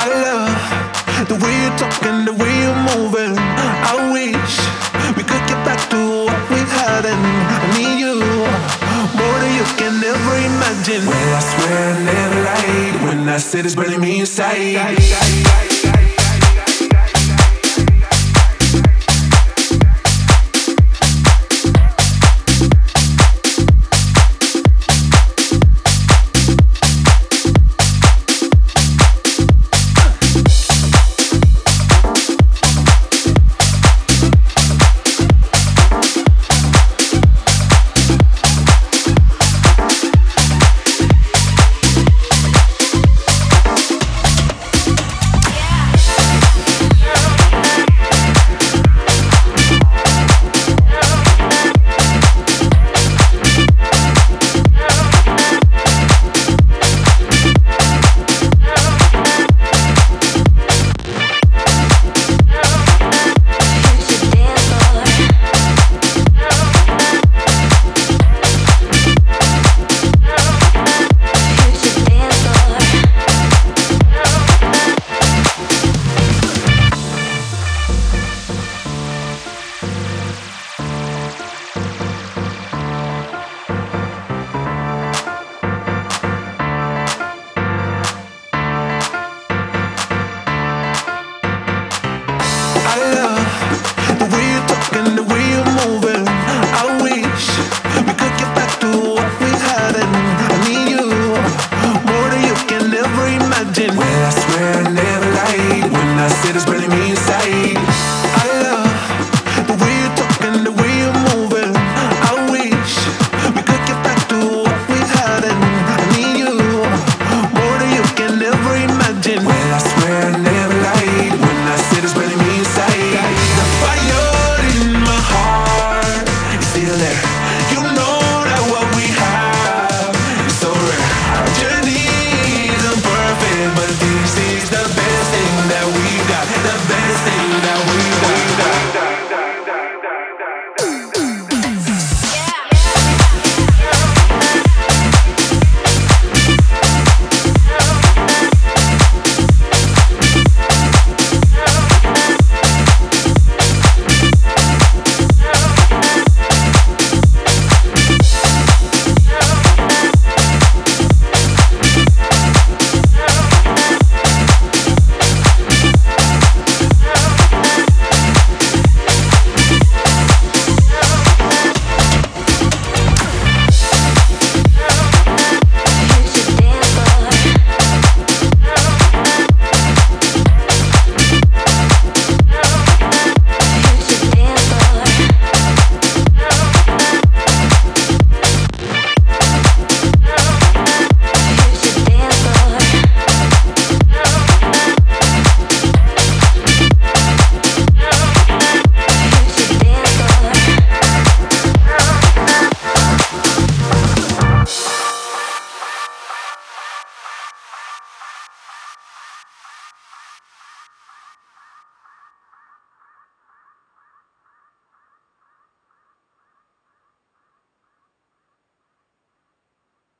I love the way you talk and the way you're moving. I wish we could get back to what we had, and I need you more than you can ever imagine. Well, I swear I never lied when I said it's burning me inside. Well, I swear that we